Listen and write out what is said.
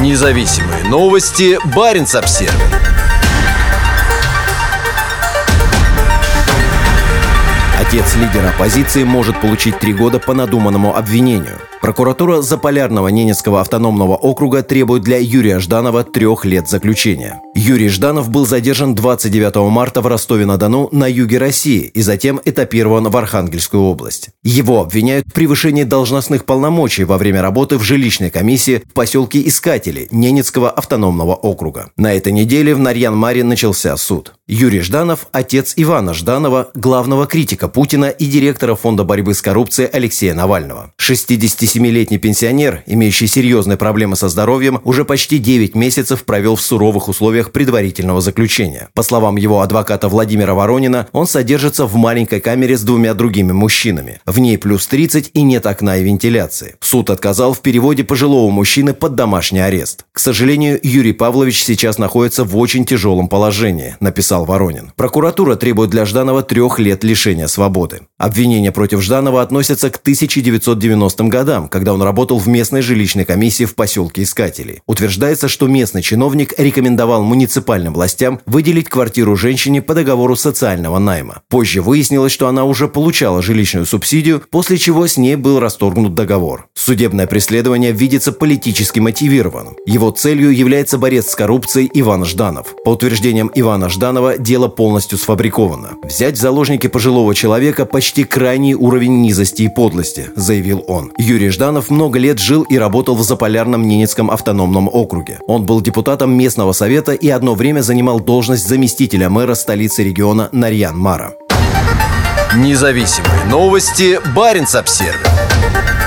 Независимые новости. Барин обсерва Отец лидера оппозиции может получить три года по надуманному обвинению. Прокуратура Заполярного Ненецкого автономного округа требует для Юрия Жданова трех лет заключения. Юрий Жданов был задержан 29 марта в Ростове-на-Дону на юге России и затем этапирован в Архангельскую область. Его обвиняют в превышении должностных полномочий во время работы в жилищной комиссии в поселке Искатели Ненецкого автономного округа. На этой неделе в Нарьян-Маре начался суд. Юрий Жданов – отец Ивана Жданова, главного критика Путина и директора Фонда борьбы с коррупцией Алексея Навального. 67-летний пенсионер, имеющий серьезные проблемы со здоровьем, уже почти 9 месяцев провел в суровых условиях предварительного заключения. По словам его адвоката Владимира Воронина, он содержится в маленькой камере с двумя другими мужчинами. В ней плюс 30 и нет окна и вентиляции. Суд отказал в переводе пожилого мужчины под домашний арест. К сожалению, Юрий Павлович сейчас находится в очень тяжелом положении, написал Воронин. Прокуратура требует для Жданова трех лет лишения свободы. Обвинения против Жданова относятся к 1990 годам, когда он работал в местной жилищной комиссии в поселке Искателей. Утверждается, что местный чиновник рекомендовал муниципальным властям выделить квартиру женщине по договору социального найма. Позже выяснилось, что она уже получала жилищную субсидию, после чего с ней был расторгнут договор. Судебное преследование видится политически мотивированным. Его целью является борец с коррупцией Иван Жданов. По утверждениям Ивана Жданова, дело полностью сфабриковано. Взять в заложники пожилого человека почти крайний уровень низости и подлости, заявил он. Юрий Жданов много лет жил и работал в Заполярном Ненецком автономном округе. Он был депутатом местного совета и одно время занимал должность заместителя мэра столицы региона Нарьян-Мара. Независимые новости. Барин обсервис